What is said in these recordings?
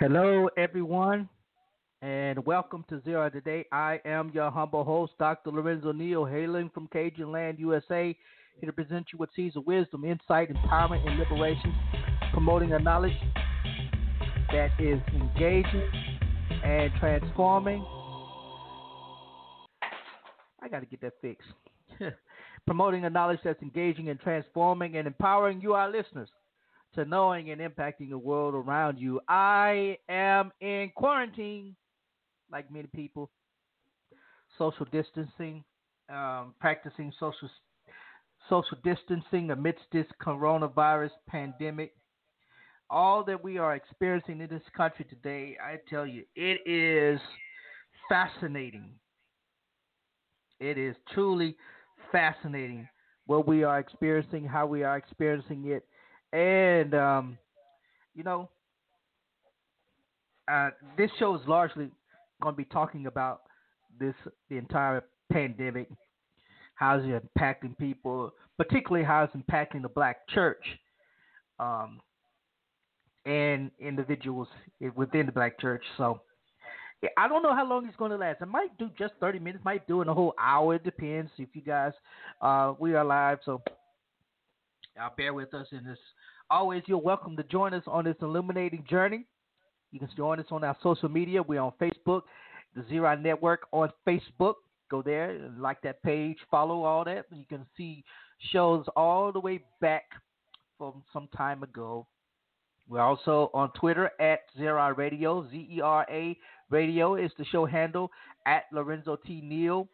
Hello, everyone, and welcome to Zera Today. I am your humble host, Dr. Lorenzo Neal, hailing from Cajun Land, USA, here to present you with seeds of wisdom, insight, empowerment, and liberation, promoting a knowledge that is engaging and transforming. I got to get that fixed. promoting a knowledge that's engaging and transforming and empowering you, our listeners to knowing and impacting the world around you. I am in quarantine, like many people, social distancing, um, practicing social social distancing amidst this coronavirus pandemic. All that we are experiencing in this country today, I tell you, it is fascinating. It is truly fascinating what we are experiencing, how we are experiencing it and um, you know, uh, this show is largely going to be talking about this the entire pandemic, how it's impacting people, particularly how it's impacting the black church, um, and individuals within the black church. So. I don't know how long it's going to last. I might do just 30 minutes, might do in a whole hour. It depends if you guys, uh, we are live. So uh, bear with us in this Always, you're welcome to join us on this illuminating journey. You can join us on our social media. We're on Facebook, the Zera Network on Facebook. Go there like that page, follow all that. You can see shows all the way back from some time ago. We're also on Twitter at Zera Radio, Z E R A Radio is the show handle. At Lorenzo T. Neal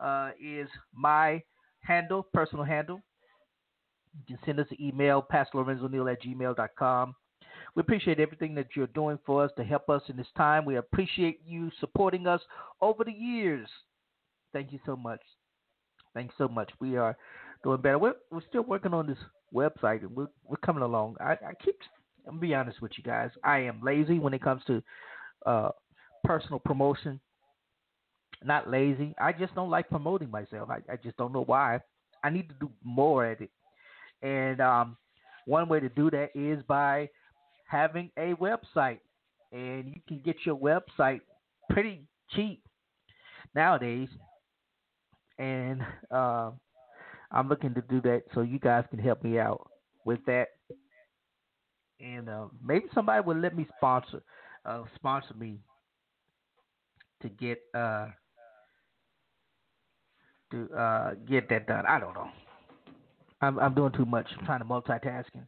uh, is my handle, personal handle. You can send us an email, pastorlorenzoneal at gmail.com. We appreciate everything that you're doing for us to help us in this time. We appreciate you supporting us over the years. Thank you so much. Thanks so much. We are doing better. We're, we're still working on this website, we're, we're coming along. I, I keep, I'm be honest with you guys. I am lazy when it comes to uh, personal promotion. Not lazy. I just don't like promoting myself. I, I just don't know why. I need to do more at it. And um, one way to do that is by having a website. And you can get your website pretty cheap nowadays. And uh, I'm looking to do that so you guys can help me out with that. And uh, maybe somebody will let me sponsor uh, sponsor me to get uh, to uh, get that done. I don't know. I'm I'm doing too much. I'm trying to multitasking.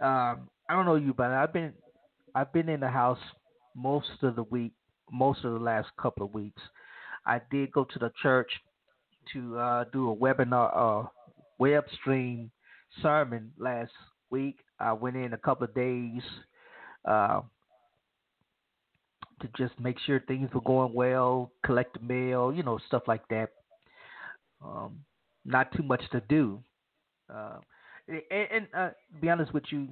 Um, I don't know you, but I've been I've been in the house most of the week, most of the last couple of weeks. I did go to the church to uh, do a webinar, uh, web stream sermon last week. I went in a couple of days uh, to just make sure things were going well, collect the mail, you know, stuff like that. Um, not too much to do. Uh, and, and uh, be honest with you,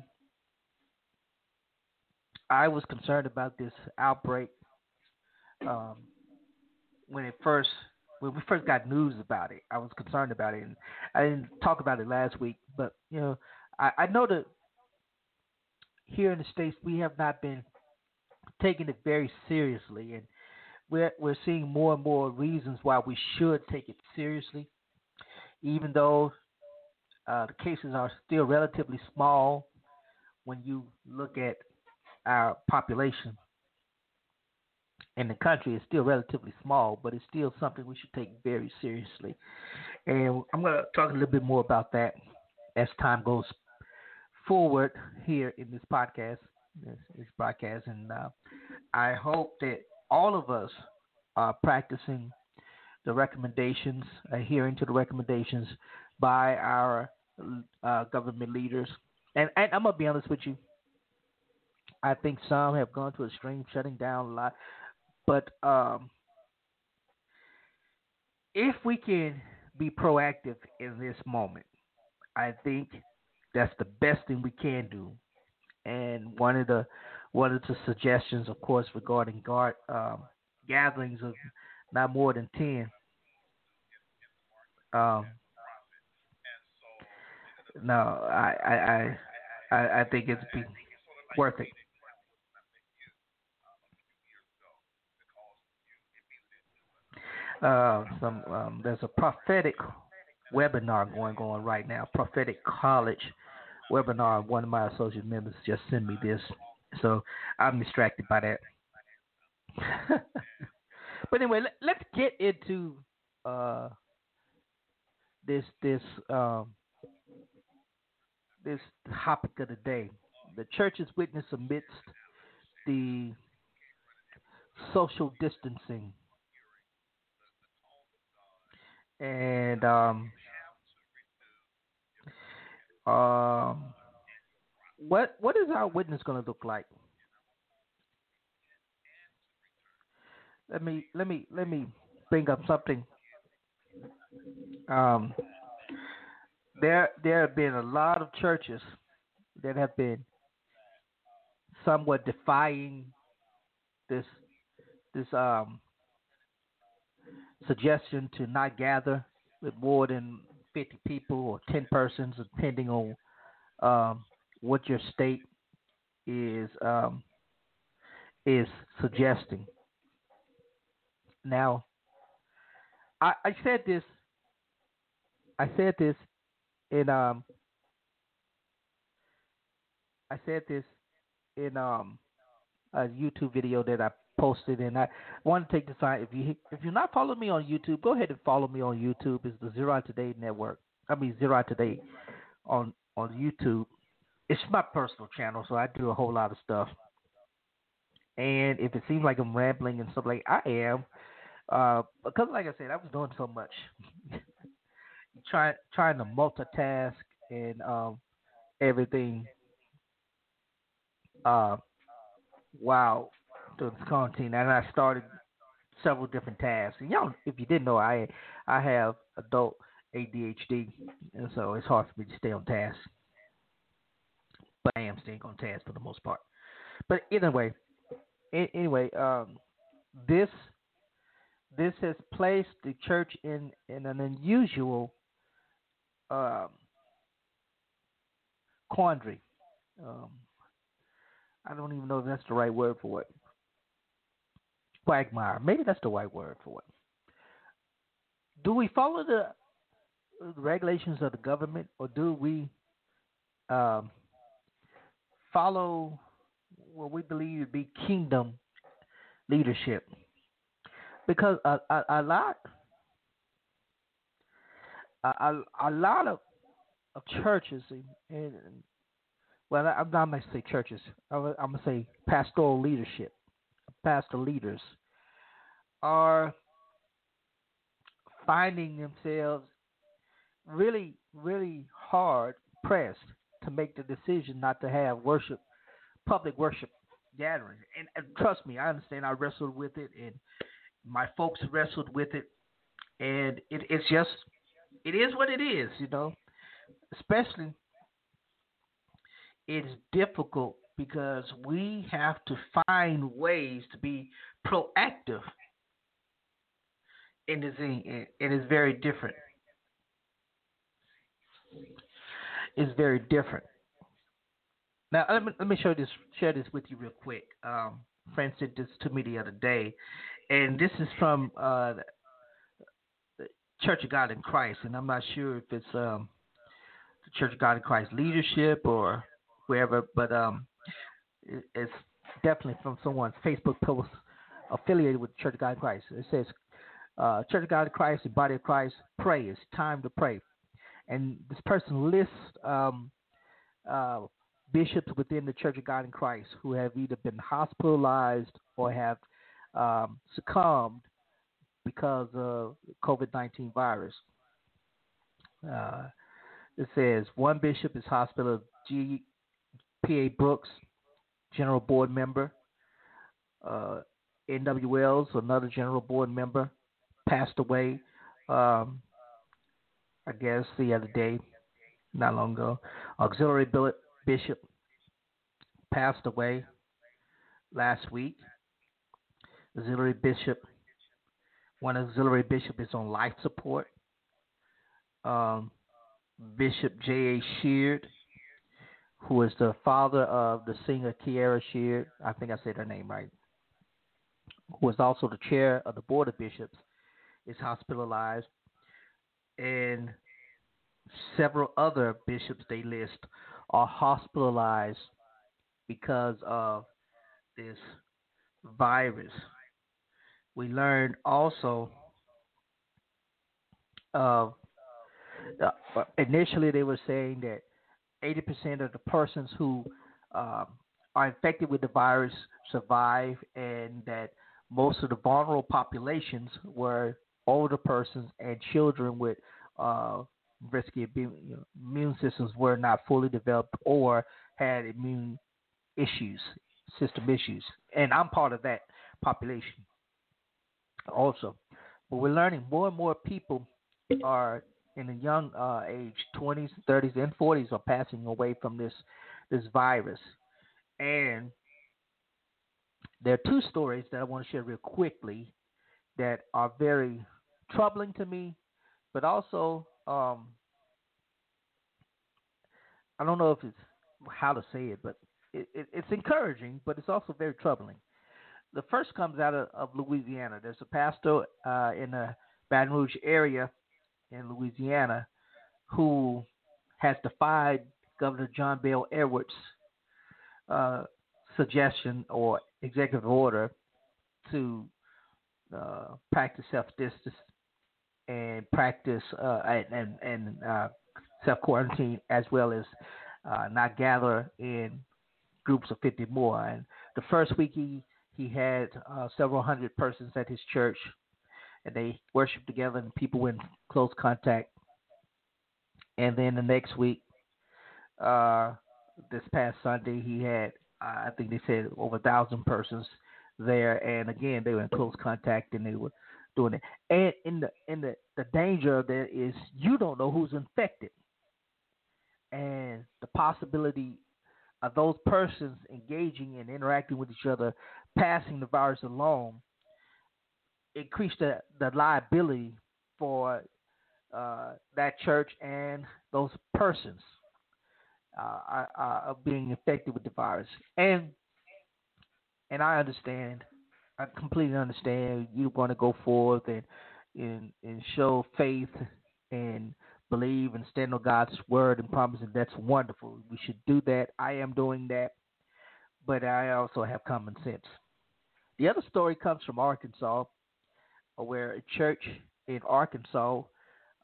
I was concerned about this outbreak um, when it first when we first got news about it, I was concerned about it, and I didn't talk about it last week. But you know, I, I know that here in the states we have not been taking it very seriously, and we're we're seeing more and more reasons why we should take it seriously, even though uh, the cases are still relatively small when you look at our population in the country is still relatively small, but it's still something we should take very seriously. And I'm going to talk a little bit more about that as time goes forward here in this podcast, this, this broadcast. And uh, I hope that all of us are practicing the recommendations, adhering to the recommendations by our uh, government leaders. And, and I'm to be honest with you. I think some have gone to extreme, shutting down a lot. But um, if we can be proactive in this moment, I think that's the best thing we can do. And one of the one of the suggestions, of course, regarding guard um, gatherings of not more than ten. Um, no, I I I I think it's be worth it. uh, some um, there's a prophetic webinar going on right now. Prophetic College webinar. One of my associate members just sent me this, so I'm distracted by that. but anyway, let, us get into uh, this this um, this topic of the day. The church's witness amidst the social distancing and um, um, what what is our witness going to look like? Let me let me let me bring up something. Um, there there have been a lot of churches that have been somewhat defying this this um suggestion to not gather with more than 50 people or 10 persons, depending on um, what your state is um, is suggesting. Now, I, I said this. I said this in um. I said this in um a YouTube video that I posted, and I want to take the time. If you if you're not following me on YouTube, go ahead and follow me on YouTube. It's the Zera Today Network. I mean Zera Today on on YouTube. It's my personal channel, so I do a whole lot of stuff. And if it seems like I'm rambling and stuff like I am, uh, because like I said, I was doing so much, trying trying to multitask and um, everything. Uh, wow, to this quarantine, and I started several different tasks. And y'all, if you didn't know, I I have adult ADHD, and so it's hard for me to stay on task. But I am staying on task for the most part. But anyway, anyway, um, this this has placed the church in in an unusual um, quandary. Um, I don't even know if that's the right word for it quagmire. Maybe that's the right word for it. Do we follow the regulations of the government, or do we um, follow what we believe to be kingdom leadership? Because a, a, a lot, a, a, lot of, of churches and, and well, I'm not going to say churches. I'm going to say pastoral leadership pastor leaders are finding themselves really, really hard pressed to make the decision not to have worship, public worship gatherings. And, and trust me, I understand. I wrestled with it, and my folks wrestled with it, and it, it's just, it is what it is, you know. Especially, it's difficult because we have to find ways to be proactive in it is it is very different. It's very different. Now let me let me show this share this with you real quick. Um, friend sent this to me the other day, and this is from uh, Church of God in Christ, and I'm not sure if it's um, the Church of God in Christ leadership or wherever, but um, it, it's definitely from someone's Facebook post affiliated with Church of God in Christ. It says, uh, Church of God in Christ and Body of Christ, pray. It's time to pray. And this person lists um, uh, bishops within the Church of God in Christ who have either been hospitalized or have um, succumbed because of COVID 19 virus. Uh, it says one bishop is hospital G. P. A. Brooks, general board member. Uh, N.W. Wells, another general board member, passed away. Um, I guess the other day, not long ago. Auxiliary bishop passed away last week. Auxiliary bishop, one auxiliary bishop is on life support. Um, bishop J. A. Sheard, who is the father of the singer Kierra Sheard. I think I said her name right. Who is also the chair of the board of bishops, is hospitalized, and several other bishops they list are hospitalized because of this virus. We learned also of uh, initially they were saying that 80% of the persons who um, are infected with the virus survive, and that most of the vulnerable populations were older persons and children with uh, risky immune systems were not fully developed or had immune issues, system issues. And I'm part of that population also. But we're learning more and more people are in a young uh, age, 20s, 30s, and 40s, are passing away from this this virus. And there are two stories that I want to share real quickly that are very troubling to me, but also um, I don't know if it's how to say it, but it, it, it's encouraging, but it's also very troubling. The first comes out of, of Louisiana. There's a pastor uh, in the Baton Rouge area in Louisiana who has defied Governor John Bel Edwards' uh, suggestion or executive order to uh, practice self distance and practice uh, and and uh, self quarantine as well as uh, not gather in groups of 50 more. And the first week he he had uh, several hundred persons at his church, and they worshiped together, and people were in close contact. And then the next week, uh, this past Sunday, he had I think they said over a thousand persons there, and again they were in close contact, and they were doing it. And in the in the the danger of that is you don't know who's infected, and the possibility of those persons engaging and interacting with each other, passing the virus along, increase the the liability for uh, that church and those persons uh, uh, of being infected with the virus. And and I understand I completely understand you want to go forth and and and show faith and believe and stand on God's word and promise, and that's wonderful. We should do that. I am doing that, but I also have common sense. The other story comes from Arkansas, where a church in Arkansas,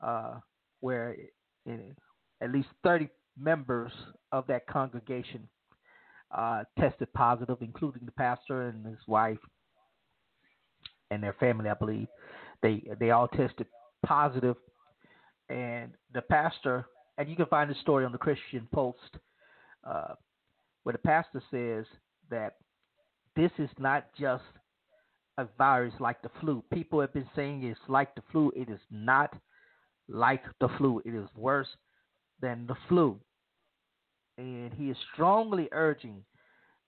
uh, where in, at least 30 members of that congregation uh, tested positive, including the pastor and his wife and their family, I believe. They they all tested positive, and the pastor, and you can find the story on the Christian Post, uh, where the pastor says that this is not just a virus like the flu. People have been saying it's like the flu. It is not like the flu. It is worse than the flu. And he is strongly urging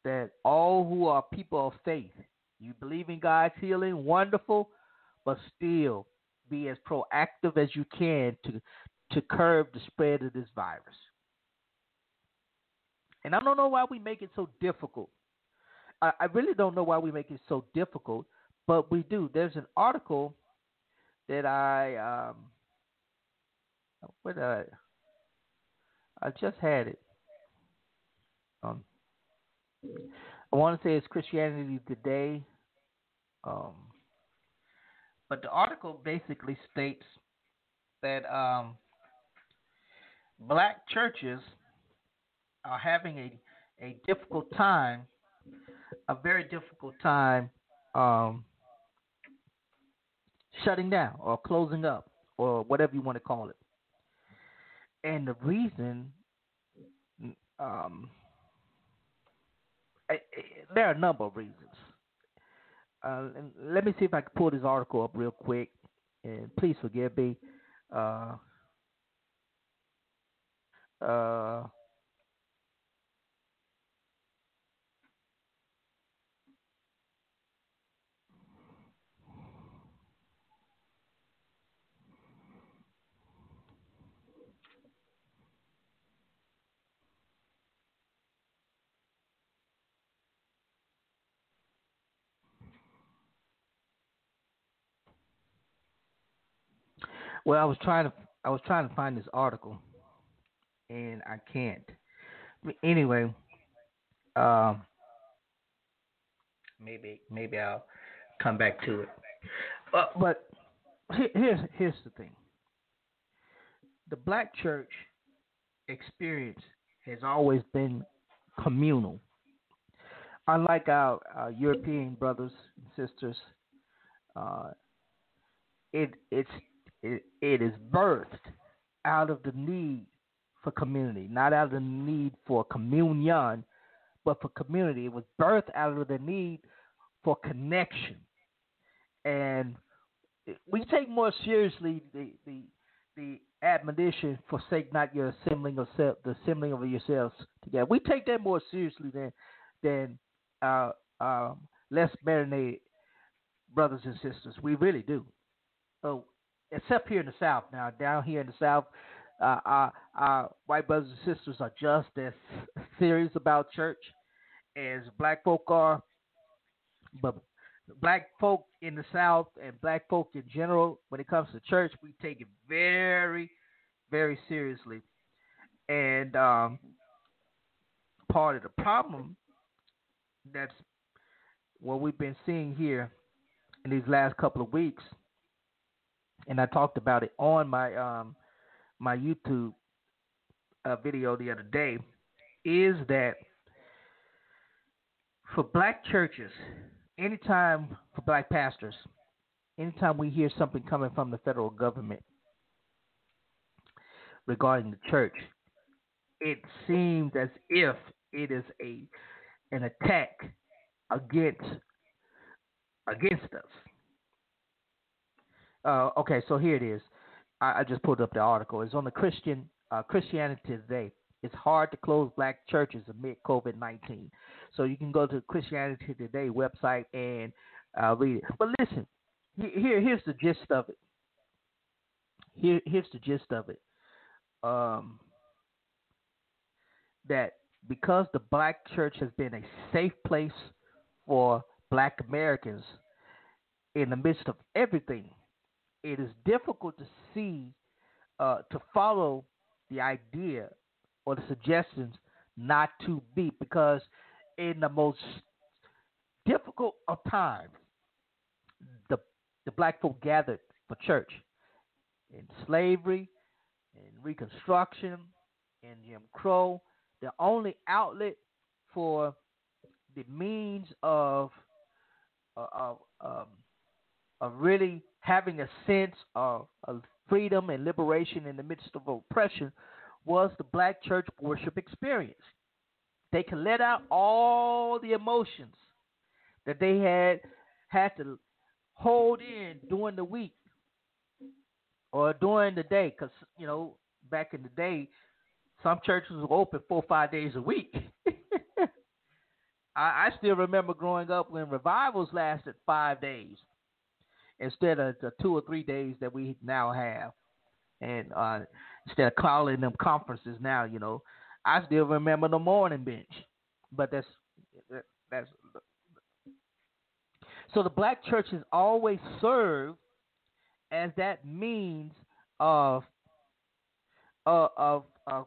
that all who are people of faith you believe in God's healing, wonderful, but still be as proactive as you can to to curb the spread of this virus. And I don't know why we make it so difficult. I, really don't know why we make it so difficult, but we do. There's an article that I um what I I just had it. Um I want to say it's Christianity Today. Um but the article basically states that um black churches are having a a difficult time, a very difficult time um, shutting down or closing up or whatever you want to call it. And the reason, um, I, I, there are a number of reasons. Uh, let me see if I can pull this article up real quick, and please forgive me. Uh, uh, Well, I was trying to I was trying to find this article, and I can't. Anyway, um, maybe maybe I'll come back to it. Uh, but here's here's the thing. The black church experience has always been communal. Unlike our, our European brothers and sisters, uh, it it's it, is birthed out of the need for community, not out of the need for communion, but for community. It was birthed out of the need for connection. And we take more seriously the, the, the admonition, forsake not your assembling of self, the assembling of yourselves together. We take that more seriously than than uh, um, less melanated brothers and sisters. We really do. So except here in the South. Now, down here in the South, uh, our, our white brothers and sisters are just as serious about church as black folk are. But black folk in the South and black folk in general, when it comes to church, we take it very, very seriously. And um, part of the problem that's what we've been seeing here in these last couple of weeks – and I talked about it on my um, my YouTube uh, video the other day, is that for black churches, anytime for black pastors, anytime we hear something coming from the federal government regarding the church, it seems as if it is a an attack against against us. Uh, okay, so here it is. I, I, just pulled up the article. It's on the Christian uh, Christianity Today. It's hard to close black churches amid COVID nineteen. So you can go to Christianity Today website and uh, read it. But listen, here here's the gist of it. Here here's the gist of it. Um, that because the black church has been a safe place for black Americans in the midst of everything it is difficult to see, uh, to follow the idea or the suggestions not to be, because in the most difficult of times, the the black folk gathered for church in slavery, in Reconstruction, in Jim Crow. The only outlet for the means of uh, of um, of really having a sense of, of freedom and liberation in the midst of oppression was the black church worship experience. They could let out all the emotions that they had had to hold in during the week or during the day, because you know back in the day, some churches were open four or five days a week. I, I still remember growing up when revivals lasted five days instead of the two or three days that we now have. And uh, instead of calling them conferences now, you know, I still remember the mourning bench, but that's that's so the black church has always served as that means of uh, of of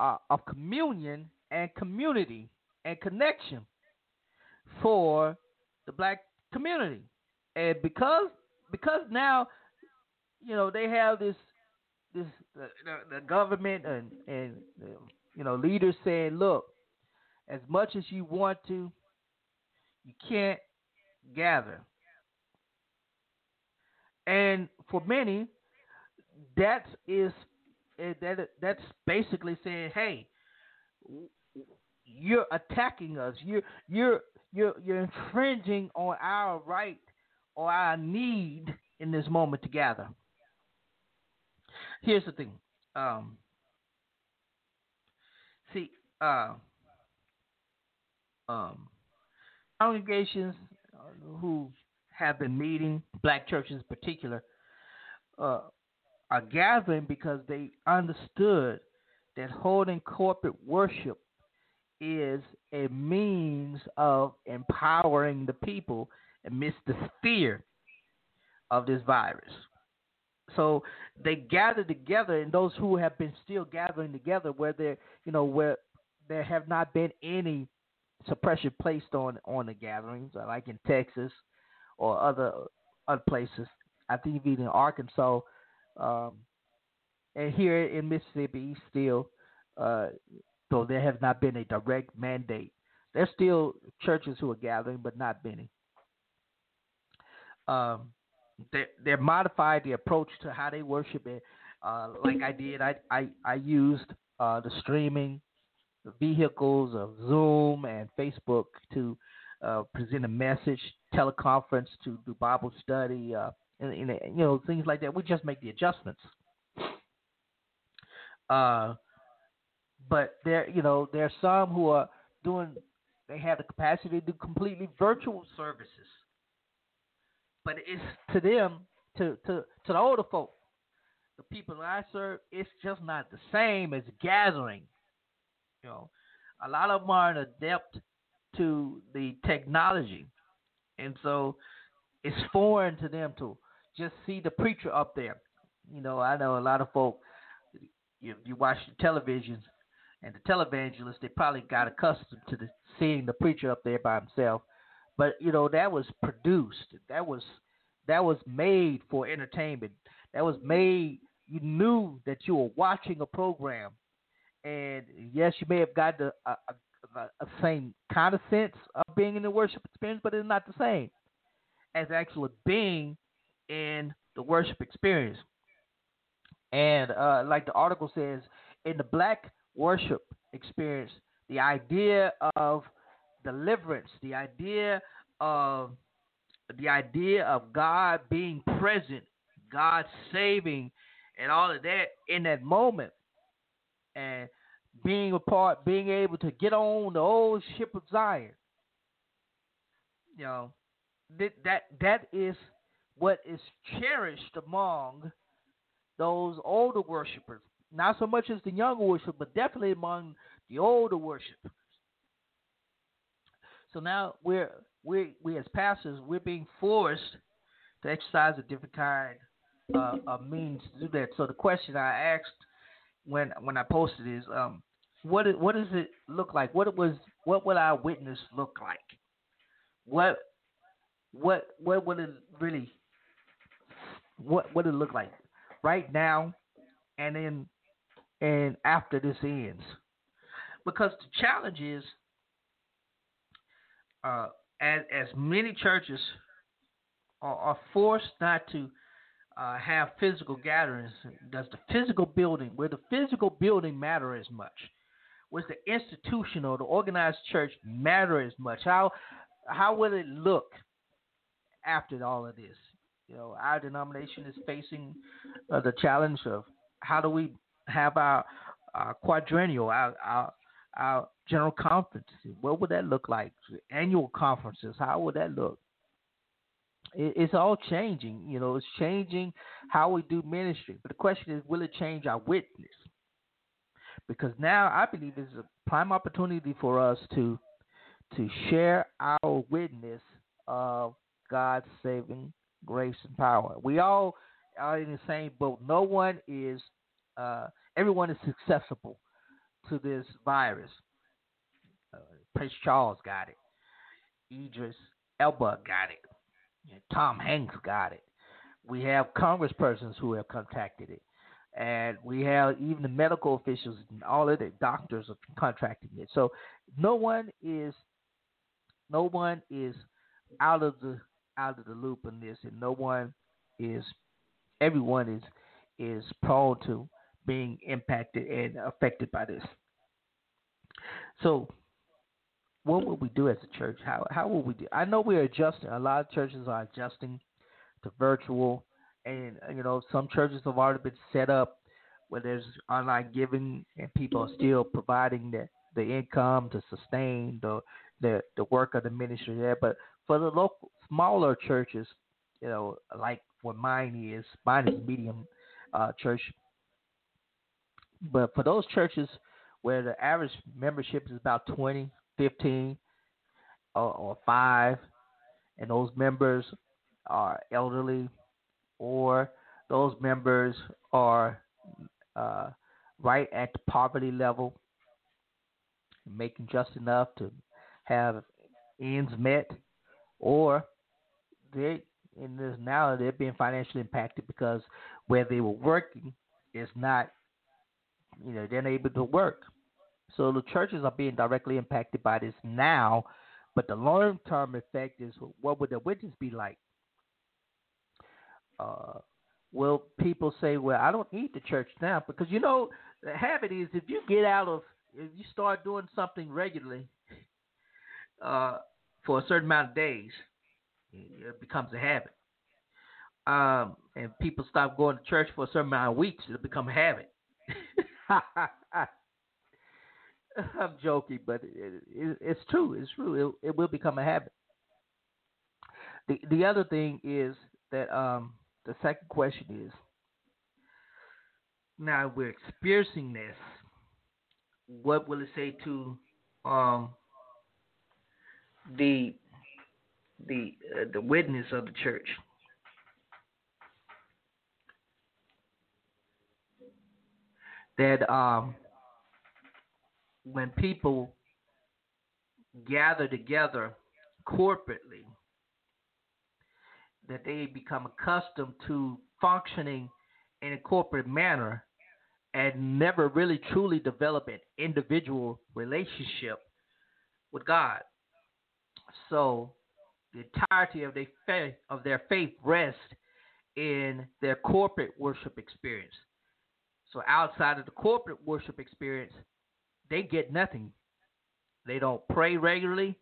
uh, of communion and community and connection for the black community, and because because now you know they have this this the, the, government and and um, you know leaders saying, look, as much as you want to, you can't gather. And for many, that is eh, that that's basically saying, hey, you're attacking us. You're you're you're you're infringing on our right or our need in this moment to gather. Here's the thing. Um, see, uh, um, congregations who have been meeting, black churches in particular, uh, are gathering because they understood that holding corporate worship is a means of empowering the people amidst the fear of this virus. So they gather together, and those who have been still gathering together, where there, you know, where there have not been any suppression placed on on the gatherings, uh, like in Texas or other other places. I think even in Arkansas, um, and here in Mississippi, still, uh, though there has not been a direct mandate, there's still churches who are gathering, but not many. Um, they they modified the approach to how they worship it. Uh, like I did, I I, I used uh, the streaming vehicles of Zoom and Facebook to uh, present a message, teleconference to do Bible study, uh, and, and, you know things like that. We just make the adjustments. Uh, but there, you know, there are some who are doing. They have the capacity to do completely virtual services. But it's to them, to to to the older folk, the people that I serve, it's just not the same as gathering you know, a lot of them aren't adept to the technology, and so it's foreign to them to just see the preacher up there. You know, I know a lot of folk. If you watch the televisions and the televangelists, they probably got accustomed to the, seeing the preacher up there by himself. But you know, that was produced. That was that was made for entertainment. That was made. You knew that you were watching a program and yes, you may have got the a, a, a same kind of sense of being in the worship experience, but it's not the same as actually being in the worship experience. And uh, like the article says, in the black worship experience, the idea of deliverance, the idea of the idea of God being present, God saving, and all of that in that moment and being a part, being able to get on the old ship of Zion. You know, that that that is what is cherished among those older worshipers. Not so much as the younger worship, but definitely among the older worshipers. So now we're we we as pastors we're being forced to exercise a different kind uh, of means to do that. So the question I asked when when I posted is um what is, what does it look like? What was what would our witness look like? What what what would it really what would it look like right now and then and after this ends? Because the challenge is uh, as as many churches are, are forced not to uh, have physical gatherings, does the physical building, where the physical building matter as much? Was the institutional, the organized church matter as much? How how will it look after all of this? You know, our denomination is facing uh, the challenge of how do we have our, our quadrennial, our, our our general conferences. What would that look like? Annual conferences, how would that look? it, it's all changing. You know, it's changing how we do ministry. But the question is, will it change our witness? Because now I believe it's a prime opportunity for us to to share our witness of God's saving grace and power. We all are in the same boat. No one is, uh, everyone is accessible to this virus. Prince Charles got it. Idris Elba got it. Tom Hanks got it. We have congresspersons who have contacted it. And we have even the medical officials and all of the doctors are contracting it. So no one is no one is out of the out of the loop in this and no one is everyone is is prone to being impacted and affected by this. So, what will we do as a church? How how will we do? I know we're adjusting. A lot of churches are adjusting to virtual, and you know some churches have already been set up where there's online giving, and people are still providing the the income to sustain the the the work of the ministry there. But for the local smaller churches, you know, like what mine is, mine is a medium uh, church. But for those churches where the average membership is about 20, 15, or, or five, and those members are elderly, or those members are uh, right at the poverty level, making just enough to have ends met, or they in this now they're being financially impacted because where they were working is not you know they're not able to work so the churches are being directly impacted by this now but the long term effect is what would the witness be like uh, will people say well i don't need the church now because you know the habit is if you get out of if you start doing something regularly uh, for a certain amount of days it becomes a habit. Um, and people stop going to church for a certain amount of weeks, it'll become a habit. I'm joking, but it, it, it's true. It's true. It, it, will become a habit. The the other thing is that um, the second question is now we're experiencing this. What will it say to um, the the uh, the witness of the church. That um, when people gather together corporately, that they become accustomed to functioning in a corporate manner and never really truly develop an individual relationship with God. So the entirety of their faith of their faith rests in their corporate worship experience. So outside of the corporate worship experience, they get nothing. They don't pray regularly.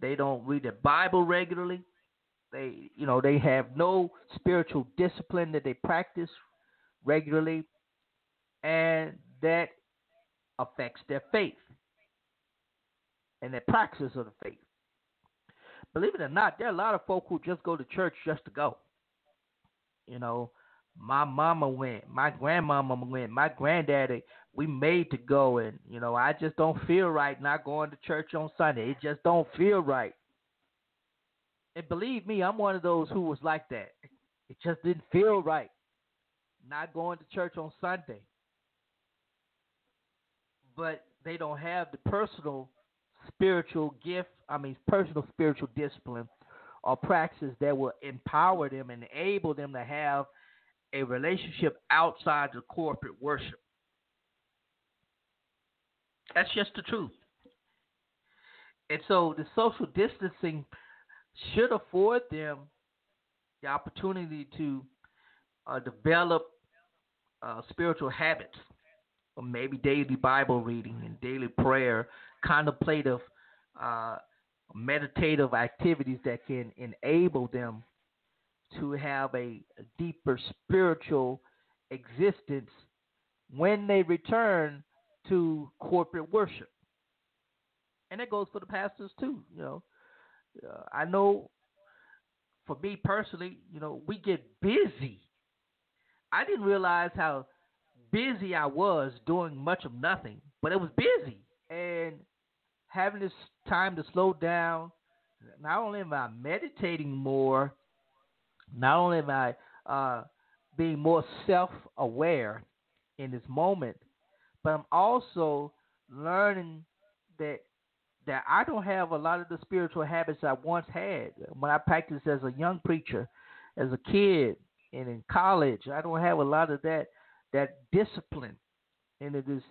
They don't read the Bible regularly. They, you know, they have no spiritual discipline that they practice regularly, and that affects their faith and their practice of the faith believe it or not, there are a lot of folk who just go to church just to go. You know, my mama went, my grandmama went, my granddaddy, we made to go and you know, I just don't feel right not going to church on Sunday. It just don't feel right. And believe me, I'm one of those who was like that. It just didn't feel right not going to church on Sunday. But they don't have the personal spiritual gift, I mean, personal spiritual discipline or practices that will empower them and enable them to have a relationship outside the corporate worship. That's just the truth. And so the social distancing should afford them the opportunity to uh, develop uh, spiritual habits, or maybe daily Bible reading and daily prayer contemplative, uh, meditative activities that can enable them to have a, a deeper spiritual existence when they return to corporate worship. And that goes for the pastors too. You know, uh, I know for me personally, you know, we get busy. I didn't realize how busy I was doing much of nothing, but it was busy. And having this time to slow down, not only am I meditating more, not only am I uh, being more self aware in this moment, but I'm also learning that that I don't have a lot of the spiritual habits I once had when I practiced as a young preacher, as a kid, and in college. I don't have a lot of that that discipline, and it is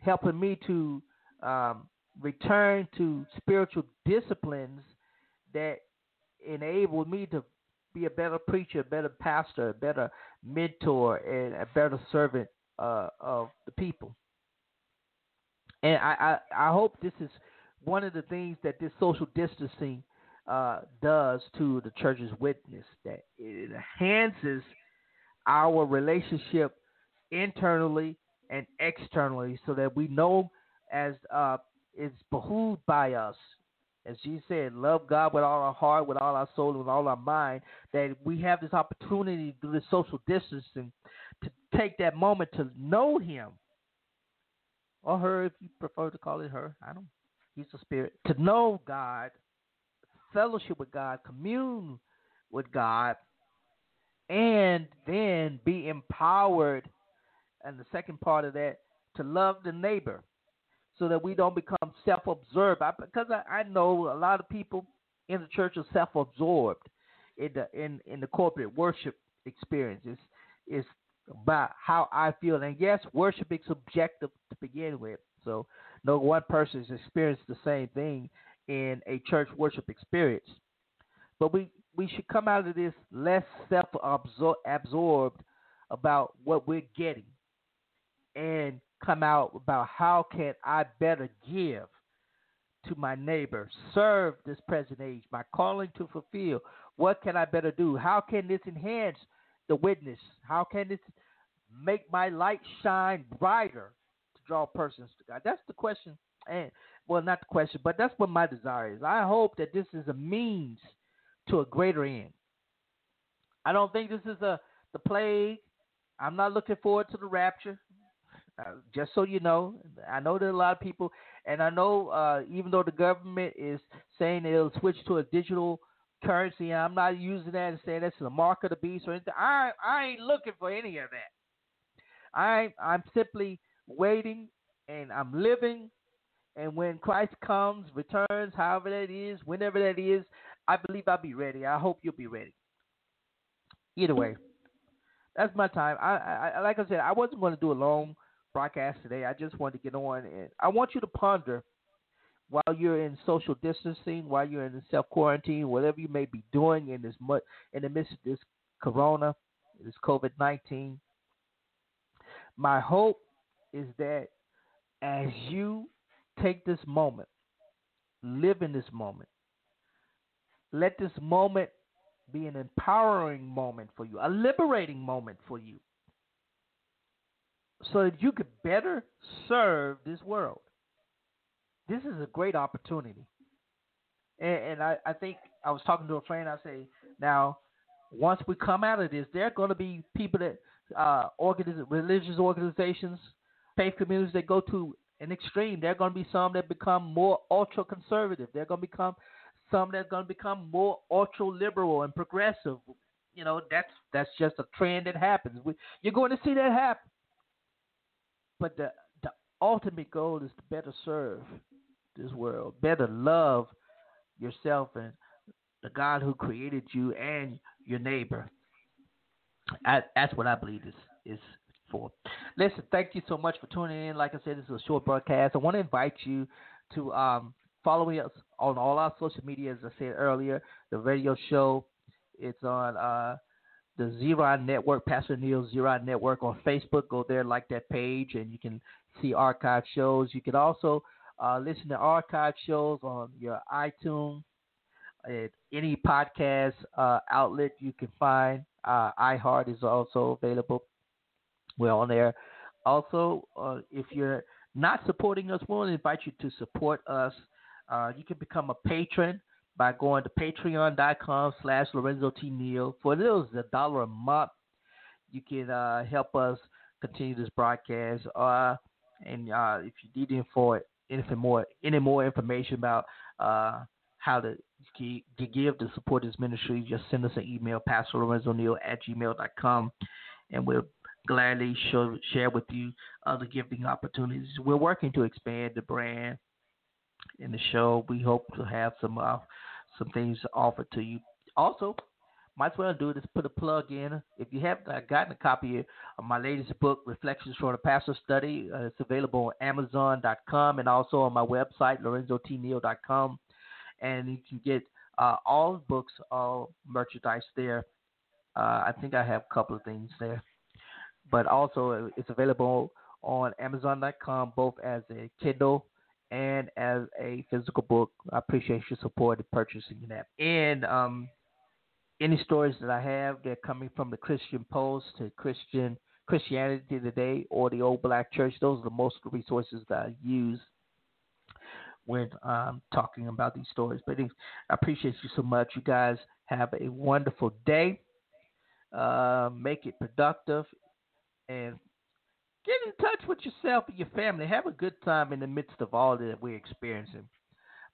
helping me to um, return to spiritual disciplines that enable me to be a better preacher, a better pastor, a better mentor, and a better servant uh, of the people. And I, I, I hope this is one of the things that this social distancing uh, does to the church's witness that it enhances our relationship internally and externally so that we know as uh, it's behooved by us as Jesus said, love God with all our heart, with all our soul, with all our mind, that we have this opportunity through this social distancing to take that moment to know Him. Or her, if you prefer to call it her. I don't He's a spirit. To know God, fellowship with God, commune with God, and then be empowered. And the second part of that, to love the neighbor so that we don't become self absorbed. Because I, I know a lot of people in the church are self absorbed in the, in, in the corporate worship experience. It's, it's about how I feel. And yes, worship is subjective to begin with. So no one person has experienced the same thing in a church worship experience. But we, we should come out of this less self absorbed about what we're getting and come out about how can I better give to my neighbor, serve this present age, my calling to fulfill. What can I better do? How can this enhance the witness? How can this make my light shine brighter to draw persons to God? That's the question. And well, not the question, but that's what my desire is. I hope that this is a means to a greater end. I don't think this is a the plague. I'm not looking forward to the rapture. Uh, just so you know, I know that a lot of people, and I know uh, even though the government is saying it'll switch to a digital currency, I'm not using that and saying that's the mark of the beast or anything. I I ain't looking for any of that. I I'm simply waiting and I'm living. And when Christ comes, returns, however that is, whenever that is, I believe I'll be ready. I hope you'll be ready. Either way, that's my time. I, I like I said, I wasn't going to do a long broadcast today. I just wanted to get on and I want you to ponder while you're in social distancing, while you're in self quarantine, whatever you may be doing in this in the midst of this corona, this COVID nineteen. My hope is that as you take this moment, live in this moment, let this moment be an empowering moment for you, a liberating moment for you, so that you could better serve this world. This is a great opportunity. And, and I, I think I was talking to a friend, I say, now, once we come out of this, there are going to be people that, uh, organiz- religious organizations, faith communities that go to an extreme. There are going to be some that become more ultra conservative. They're going to become some that are going to become more ultra liberal and progressive. You know, that's that's just a trend that happens. We, you're going to see that happen. But the the ultimate goal is to better serve this world, better love yourself and the God who created you and your neighbor. I, that's what I believe is is for. Listen, thank you so much for tuning in. Like I said, this is a short broadcast. I want to invite you to um, follow us on all our social media. As I said earlier, the radio show it's on uh, the Zera Network, Pastor Neal Zera Network on Facebook. Go there, like that page, and you can see archive shows. You can also uh, listen to archive shows on your iTunes, at any podcast uh, outlet you can find. Uh, iHeart is also available. We're on there. Also, uh, if you're not supporting us, we want to invite you to support us. Uh, you can become a patron by going to patreon.com slash Lorenzo T. Neal. For those a dollar a month, you can uh, help us continue this broadcast. Uh, and if you need info, anything more, any more information about uh, how to, to give to support this ministry, just send us an email, Pastor Lorenzo Neal at gmail.com, and we'll gladly share with you other giving opportunities. We're working to expand the brand and the show. We hope to have some uh, some things offered to you. Also, might as well do it is put a plug in. If you haven't uh, gotten a copy of my latest book, Reflections from a Pastor Study, uh, it's available on Amazon.com and also on my website, LorenzoTNeal.com. And you can get uh, all books, all merchandise there. Uh, I think I have a couple of things there. But also, uh, it's available on Amazon.com both as a Kindle and as a physical book. I appreciate your support in purchasing that. And um, any stories that I have, they're coming from the Christian Post to Christian Christianity Today or the Old Black Church. Those are the most resources that I use when um, talking about these stories. But I appreciate you so much. You guys have a wonderful day. Uh, make it productive and get in touch with yourself and your family. Have a good time in the midst of all that we're experiencing.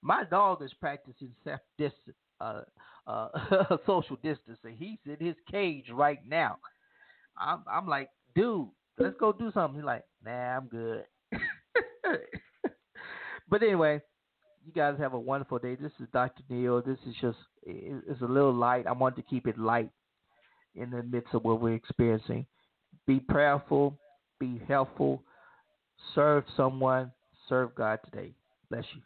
My dog is practicing self distance, uh, uh, social distancing. He's in his cage right now. I'm, I'm like, dude, let's go do something. He's like, nah, I'm good. but anyway, you guys have a wonderful day. This is Dr. Neal. This is just, it's a little light. I want to keep it light in the midst of what we're experiencing. Be prayerful be helpful, serve someone, serve God today. Bless you.